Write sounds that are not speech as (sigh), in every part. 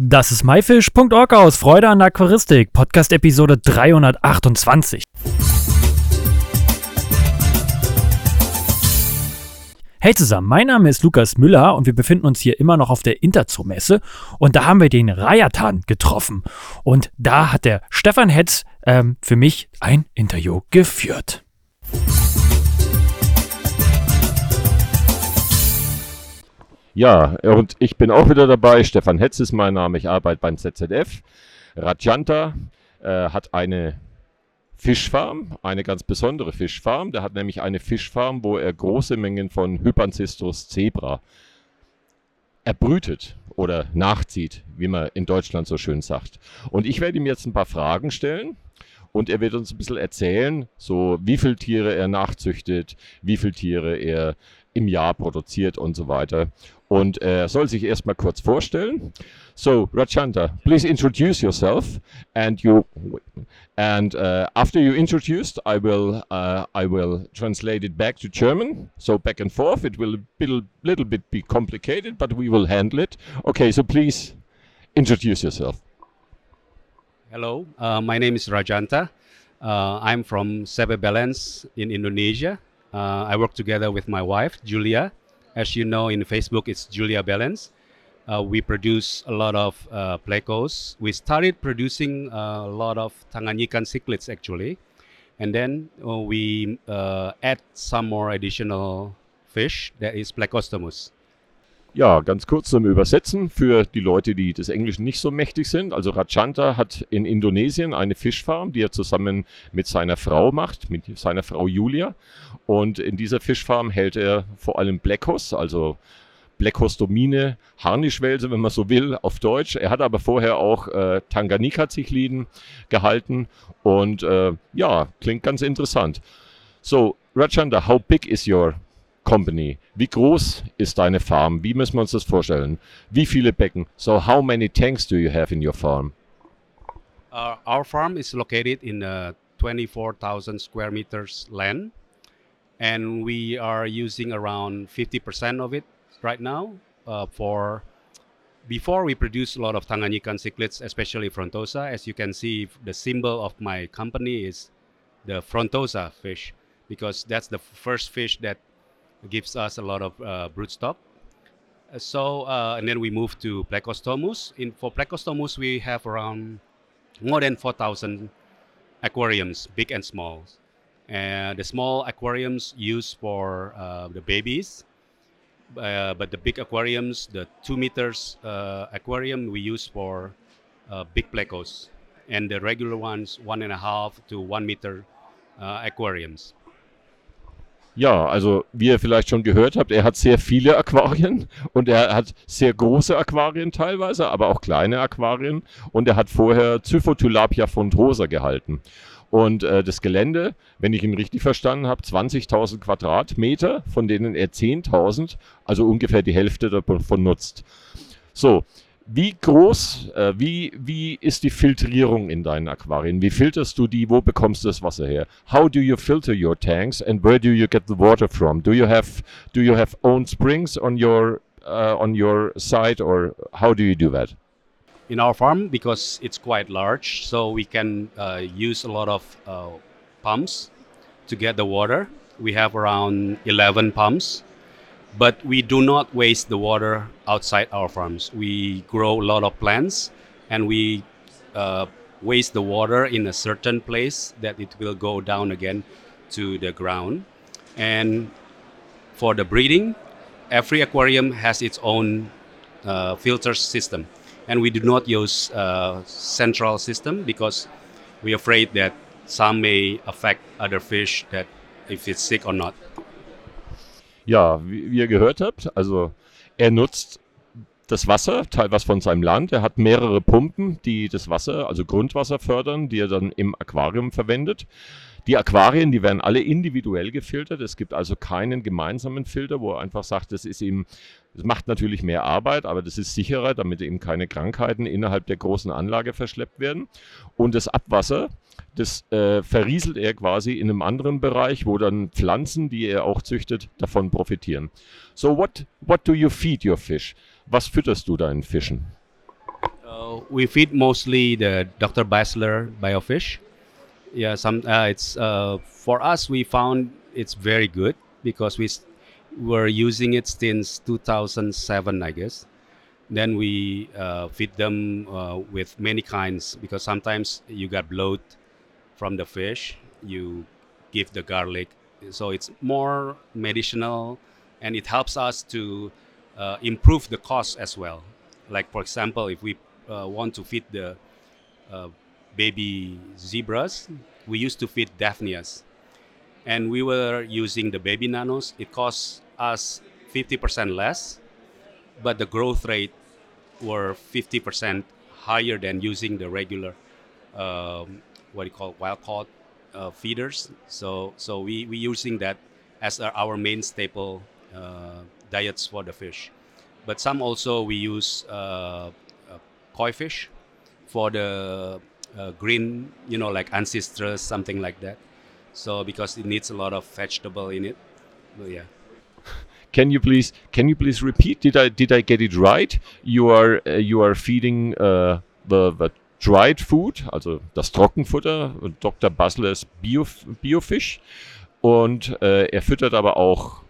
Das ist myfish.org aus Freude an der Aquaristik, Podcast Episode 328. Hey zusammen, mein Name ist Lukas Müller und wir befinden uns hier immer noch auf der Interzoo-Messe und da haben wir den Rayatan getroffen und da hat der Stefan Hetz ähm, für mich ein Interview geführt. Ja, und ich bin auch wieder dabei. Stefan Hetz ist mein Name. Ich arbeite beim ZZF. Rajanta äh, hat eine Fischfarm, eine ganz besondere Fischfarm. Der hat nämlich eine Fischfarm, wo er große Mengen von Hypancistros zebra erbrütet oder nachzieht, wie man in Deutschland so schön sagt. Und ich werde ihm jetzt ein paar Fragen stellen und er wird uns ein bisschen erzählen, so wie viele Tiere er nachzüchtet, wie viele Tiere er im Jahr produziert und so weiter. Und er soll sich erstmal kurz vorstellen. So, Rachanta, please introduce yourself and you and uh, after you introduced, I will uh, I will translate it back to German. So back and forth. It will a little, little bit be complicated, but we will handle it. Okay, so please introduce yourself. Hello, uh, my name is Rajanta. Uh, I'm from Sebe Bellenz in Indonesia. Uh, I work together with my wife, Julia. As you know, in Facebook, it's Julia Bellenz. Uh, we produce a lot of uh, plecos. We started producing uh, a lot of Tanganyikan cichlids actually, and then uh, we uh, add some more additional fish. That is Plecostomus. Ja, ganz kurz zum Übersetzen für die Leute, die des Englischen nicht so mächtig sind. Also Rajanta hat in Indonesien eine Fischfarm, die er zusammen mit seiner Frau macht, mit seiner Frau Julia. Und in dieser Fischfarm hält er vor allem Blackos, also Blackostomine, Harnischwälse, wenn man so will, auf Deutsch. Er hat aber vorher auch äh, Tanganika-Zichliden gehalten und äh, ja, klingt ganz interessant. So, Rajanda, how big is your company? Wie groß ist deine Farm? Wie müssen wir uns das vorstellen? Wie viele Becken? So, how many tanks do you have in your farm? Uh, our farm is located in a 24,000 square meters land, and we are using around 50% of it right now uh, for before we produce a lot of Tanganyikan cichlids, especially frontosa. As you can see, the symbol of my company is the frontosa fish because that's the first fish that gives us a lot of uh, broodstock. Uh, So, uh, and then we move to Plecostomus. In for Plecostomus, we have around more than 4,000 aquariums, big and small. And the small aquariums used for uh, the babies, uh, but the big aquariums, the two meters uh, aquarium, we use for uh, big plecos, and the regular ones, one and a half to one meter aquariums. Ja, also wie ihr vielleicht schon gehört habt, er hat sehr viele Aquarien (laughs) und er hat sehr große Aquarien teilweise, aber auch kleine Aquarien und er hat vorher Zyphotulapia frondosa gehalten. Und äh, das Gelände, wenn ich ihn richtig verstanden habe, 20.000 Quadratmeter, von denen er 10.000, also ungefähr die Hälfte davon nutzt. So, wie groß, äh, wie, wie ist die Filtrierung in deinen Aquarien? Wie filterst du die? Wo bekommst du das Wasser her? How do you filter your tanks and where do you get the water from? Do you have do you have own springs on your uh, on your site or how do you do that? in our farm because it's quite large so we can uh, use a lot of uh, pumps to get the water we have around 11 pumps but we do not waste the water outside our farms. We grow a lot of plants and we uh, waste the water in a certain place that it will go down again to the ground. And for the breeding every aquarium has its own uh, filter system. And we do not use uh, central system because we're afraid that some may affect other fish that if it's sick or not. Ja, wie, wie ihr gehört habt, also er nutzt das Wasser, teilweise von seinem Land. Er hat mehrere Pumpen, die das Wasser, also Grundwasser fördern, die er dann im Aquarium verwendet. Die Aquarien, die werden alle individuell gefiltert. Es gibt also keinen gemeinsamen Filter, wo er einfach sagt, das ist ihm, das macht natürlich mehr Arbeit, aber das ist sicherer, damit eben keine Krankheiten innerhalb der großen Anlage verschleppt werden. Und das Abwasser, das äh, verrieselt er quasi in einem anderen Bereich, wo dann Pflanzen, die er auch züchtet, davon profitieren. So what, what do you feed your fish? Was fütterst du deinen Fischen? Uh, we feed mostly the Dr. Bassleer biofish. Yeah, some uh, it's uh, for us we found it's very good because we were using it since 2007, I guess. Then we uh, feed them uh, with many kinds because sometimes you got bloat from the fish. You give the garlic, so it's more medicinal, and it helps us to uh, improve the cost as well. Like for example, if we uh, want to feed the uh, baby zebras, we used to feed Daphnias, and we were using the baby nanos. It costs us 50% less, but the growth rate were 50% higher than using the regular um, what you call wild caught uh, feeders. So so we we using that as our, our main staple uh, diets for the fish. But some also we use uh, uh, koi fish for the uh, green, you know, like ancestors, something like that. So because it needs a lot of vegetable in it. But yeah. (laughs) Can you please can you please repeat? Did I did I get it right? You are uh, you are feeding uh, the, the dried food, also das Trockenfutter, Dr. Bassleers Bio, Biofisch. Und äh, er füttert aber auch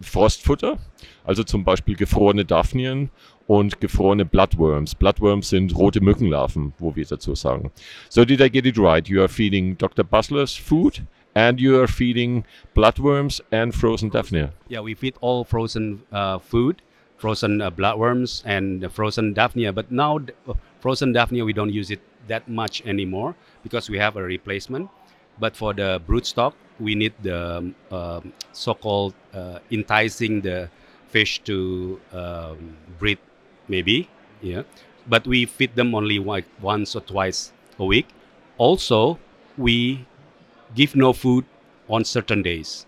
Frostfutter, also zum Beispiel gefrorene Daphnien und gefrorene Bloodworms. Bloodworms sind rote Mückenlarven, wo wir dazu sagen. So did I get it right? You are feeding Dr. Bassleers food and you are feeding bloodworms and frozen daphnia. Yeah, we feed all frozen uh, food, frozen uh, bloodworms and frozen daphnia. But now, uh, frozen daphnia, we don't use it that much anymore because we have a replacement. But for the broodstock, we need the um, um, so-called uh, enticing the fish to um, breed, maybe. Yeah, but we feed them only like once or twice a week. Also, we give no food on certain days.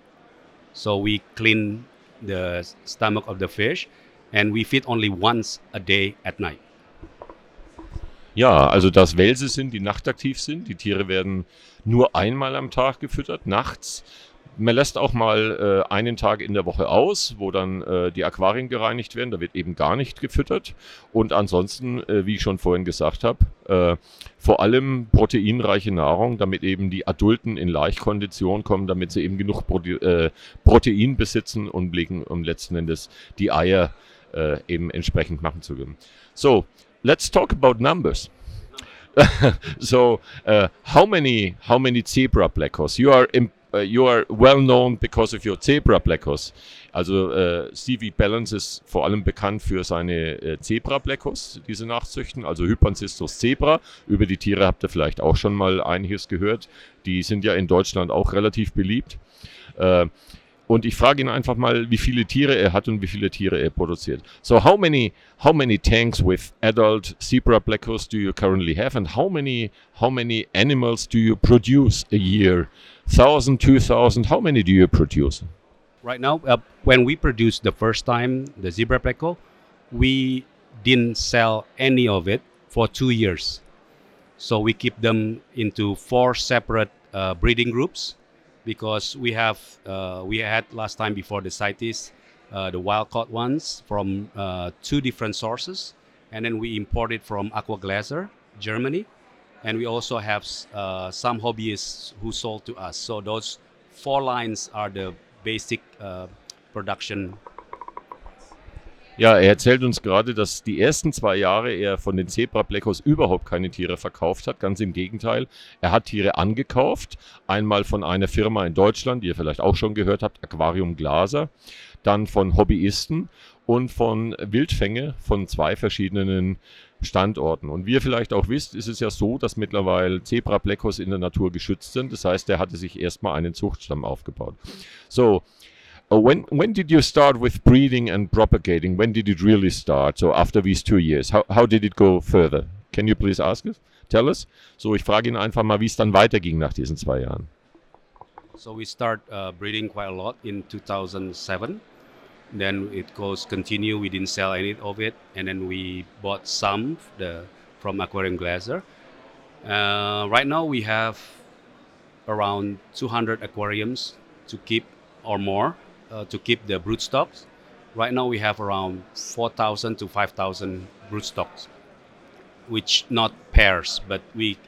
So we clean the stomach of the fish and we feed only once a day at night. Ja, also dass Welse sind, die nachtaktiv sind. Die Tiere werden nur einmal am Tag gefüttert, nachts. Man lässt auch mal äh, einen Tag in der Woche aus, wo dann äh, die Aquarien gereinigt werden. Da wird eben gar nicht gefüttert. Und ansonsten, äh, wie ich schon vorhin gesagt habe, äh, vor allem proteinreiche Nahrung, damit eben die Adulten in Leichtkondition kommen, damit sie eben genug Prote äh, Protein besitzen und legen, um letzten Endes die Eier äh, eben entsprechend machen zu können. So, let's talk about numbers. (laughs) so, uh, how many how many zebra blackos? You are im, uh, you are well known because of your zebra blackos. Also äh, Stevie Balance ist vor allem bekannt für seine äh, Zebra blackos, diese Nachzüchten, also Hypancystus zebra. Über die Tiere habt ihr vielleicht auch schon mal einiges gehört. Die sind ja in Deutschland auch relativ beliebt. Äh, und ich frage ihn einfach mal, wie viele Tiere er hat und wie viele Tiere er produziert. So how many how many tanks with adult zebra plecos do you currently have and how many how many animals do you produce a year? 1000, 2000, how many do you produce? Right now, uh, when we produced the first time the zebra pleco, we didn't sell any of it for two years. So we keep them into four separate uh, breeding groups because we have uh, we had last time before the CITES uh, the wild caught ones from uh, two different sources, and then we imported from Aqua Glaser, Germany, and we also have uh, some hobbyists who sold to us. So those four lines are the basic uh, production Ja, er erzählt uns gerade, dass die ersten zwei Jahre er von den Zebra Blackos überhaupt keine Tiere verkauft hat. Ganz im Gegenteil. Er hat Tiere angekauft. Einmal von einer Firma in Deutschland, die ihr vielleicht auch schon gehört habt, Aquarium Glaser. Dann von Hobbyisten und von Wildfänge von zwei verschiedenen Standorten. Und wie ihr vielleicht auch wisst, ist es ja so, dass mittlerweile Zebra Blackos in der Natur geschützt sind. Das heißt, er hatte sich erstmal einen Zuchtstamm aufgebaut. So, Uh, when when did you start with breeding and propagating? When did it really start? So after these two years, how how did it go further? Can you please ask us? Tell us. So ich frage ihn einfach mal, wie es dann weiterging nach diesen zwei Jahren. So we start uh, breeding quite a lot in 2007. Then it goes continue. We didn't sell any of it, and then we bought some the from Aquarium Glaser. Uh, right now we have around 200 aquariums to keep or more uh, to keep the brood stocks. Right now we have around 4,000 to 5,000 brood stocks. which not pairs, but we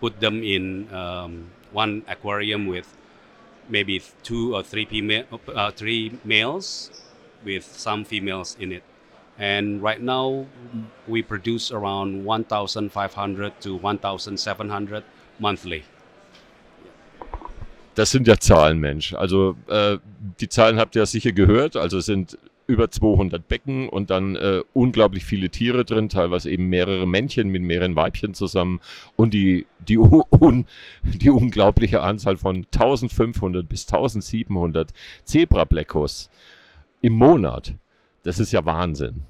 put them in um, one aquarium with maybe two or three, uh, three males with some females in it. And right now, we produce around 1,500 to 1,700 monthly. Das sind ja Zahlen, Mensch. Also äh, die Zahlen habt ihr ja sicher gehört. Also es sind über 200 Becken und dann äh, unglaublich viele Tiere drin, teilweise eben mehrere Männchen mit mehreren Weibchen zusammen und die, die, (laughs) un, die unglaubliche Anzahl von 1500 bis 1700 Zebra-Bleckos im Monat. Das ist ja Wahnsinn.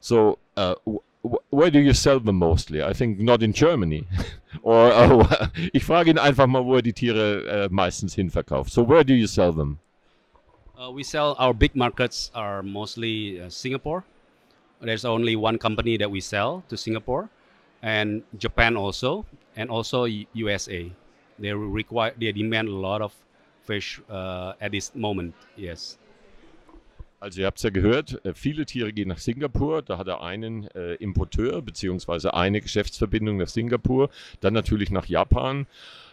So, uh, where do you sell them mostly? I think not in Germany. (laughs) Or, (laughs) oh, ich frage ihn einfach mal, wo er die Tiere uh, meistens hinverkauft. So, where do you sell them? Uh, we sell our big markets are mostly uh, Singapore. There's only one company that we sell to Singapore, and Japan also, and also USA. They require they demand a lot of fish uh, at this moment. Yes. Also ihr habt es ja gehört, äh, viele Tiere gehen nach Singapur. Da hat er einen äh, Importeur beziehungsweise eine Geschäftsverbindung nach Singapur. Dann natürlich nach Japan.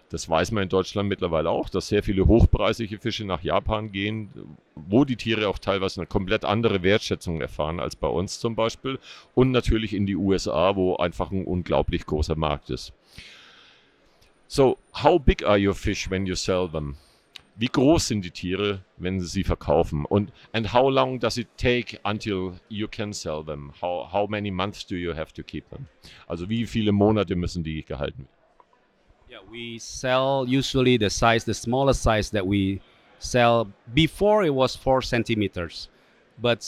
Das weiß man in Deutschland mittlerweile auch, dass sehr viele hochpreisige Fische nach Japan gehen, wo die Tiere auch teilweise eine komplett andere Wertschätzung erfahren als bei uns zum Beispiel. Und natürlich in die USA, wo einfach ein unglaublich großer Markt ist. So, how big are your fish when you sell them? Wie groß sind die Tiere, wenn Sie sie verkaufen? Und and how long does it take until you can sell them? How, how many months do you have to keep them? Also wie viele Monate müssen die gehalten werden? Yeah, we sell usually the size, the smallest size that we sell. Before it was four centimeters, but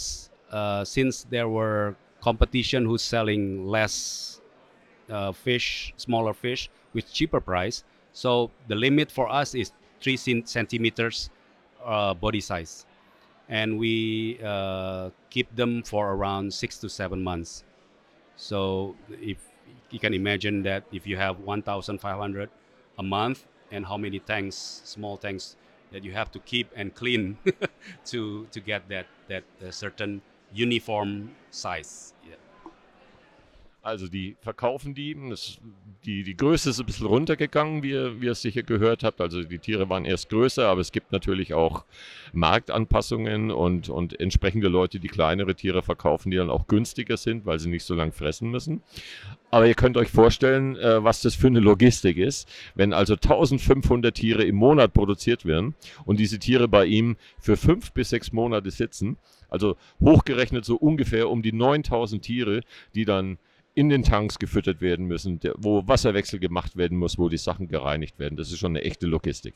uh, since there were competition who's selling less uh, fish, smaller fish with cheaper price, so the limit for us is three centimeters uh, body size, and we uh, keep them for around six to seven months. So if you can imagine that if you have 1,500 a month and how many tanks, small tanks that you have to keep and clean (laughs) to to get that that uh, certain uniform size. Yeah. Also die verkaufen die. Das, die, die Größe ist ein bisschen runtergegangen, wie ihr, wie ihr es sicher gehört habt. Also die Tiere waren erst größer, aber es gibt natürlich auch Marktanpassungen und, und entsprechende Leute, die kleinere Tiere verkaufen, die dann auch günstiger sind, weil sie nicht so lange fressen müssen. Aber ihr könnt euch vorstellen, äh, was das für eine Logistik ist, wenn also 1500 Tiere im Monat produziert werden und diese Tiere bei ihm für fünf bis sechs Monate sitzen. Also hochgerechnet so ungefähr um die 9000 Tiere, die dann in den Tanks gefüttert werden müssen, der, wo Wasserwechsel gemacht werden muss, wo die Sachen gereinigt werden. Das ist schon eine echte Logistik.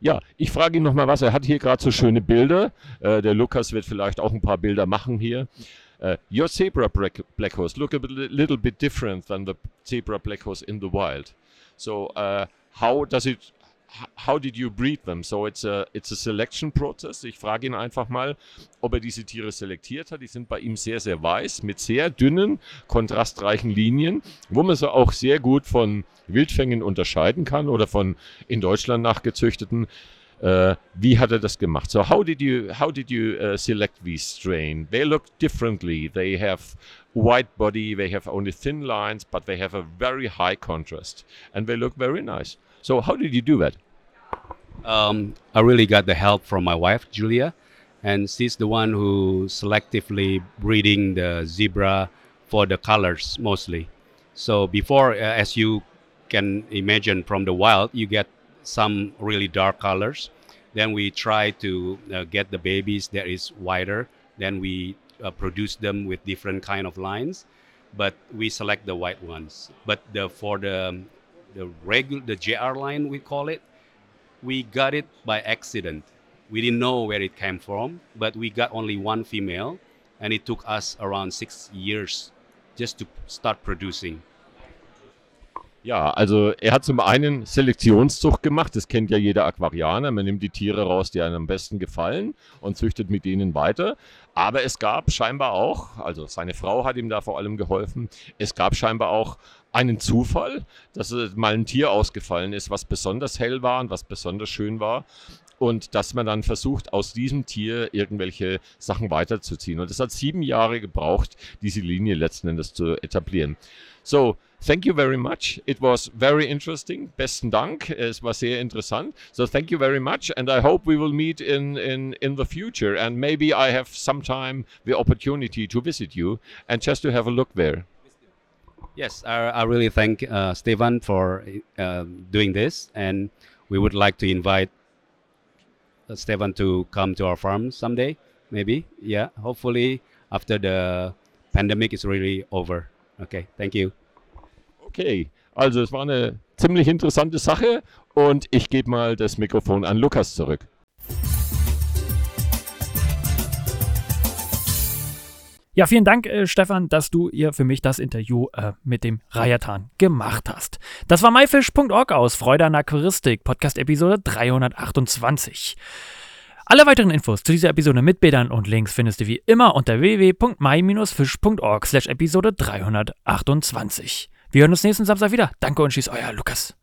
Ja, ich frage ihn nochmal was. Er hat hier gerade so schöne Bilder. Äh, der Lukas wird vielleicht auch ein paar Bilder machen hier. Uh, your zebra black, horse look a little bit different than the zebra black horse in the wild. So uh, how does it how did you breed them? So it's a, it's a selection process. Ich frage ihn einfach mal, ob er diese Tiere selektiert hat. Die sind bei ihm sehr, sehr weiß, mit sehr dünnen, kontrastreichen Linien, wo man sie auch sehr gut von Wildfängen unterscheiden kann oder von in Deutschland nachgezüchteten. Uh, wie hat er das gemacht? So how did you how did you uh, select these strain? They look differently. They have white body. They have only thin lines, but they have a very high contrast, and they look very nice. So how did you do that? Um, I really got the help from my wife Julia, and she's the one who selectively breeding the zebra for the colors mostly. So before, uh, as you can imagine from the wild, you get some really dark colors. Then we try to uh, get the babies that is whiter. Then we uh, produce them with different kind of lines, but we select the white ones. But the for the the regular the JR line we call it, we got it by accident. We didn't know where it came from, but we got only one female, and it took us around six years just to start producing. Ja, also er hat zum einen Selektionszucht gemacht, das kennt ja jeder Aquarianer. Man nimmt die Tiere raus, die einem am besten gefallen und züchtet mit denen weiter. Aber es gab scheinbar auch, also seine Frau hat ihm da vor allem geholfen, es gab scheinbar auch einen Zufall, dass mal ein Tier ausgefallen ist, was besonders hell war und was besonders schön war. Und dass man dann versucht, aus diesem Tier irgendwelche Sachen weiterzuziehen. Und es hat sieben Jahre gebraucht, diese Linie letzten Endes zu etablieren. So, thank you very much. It was very interesting. Besten Dank. Es war sehr interessant. So thank you very much, and I hope we will meet in in in the future. And maybe I have sometime the opportunity to visit you and just to have a look there. Yes, I, I really thank uh, Stefan for uh, doing this, and we would like to invite uh, Stefan to come to our farm someday. Maybe, yeah. Hopefully, after the pandemic is really over. Okay, thank you. Okay, also es war eine ziemlich interessante Sache und ich gebe mal das Mikrofon an Lukas zurück. Ja, vielen Dank, äh, Stefan, dass du ihr für mich das Interview äh, mit dem Rayatan gemacht hast. Das war myfish.org aus Freude an Aquaristik, Podcast-Episode 328. Alle weiteren Infos zu dieser Episode mit Bildern und Links findest du wie immer unter www.my-fish.org slash Episode 328. Wir hören uns nächsten Samstag wieder. Danke und tschüss, euer Lukas.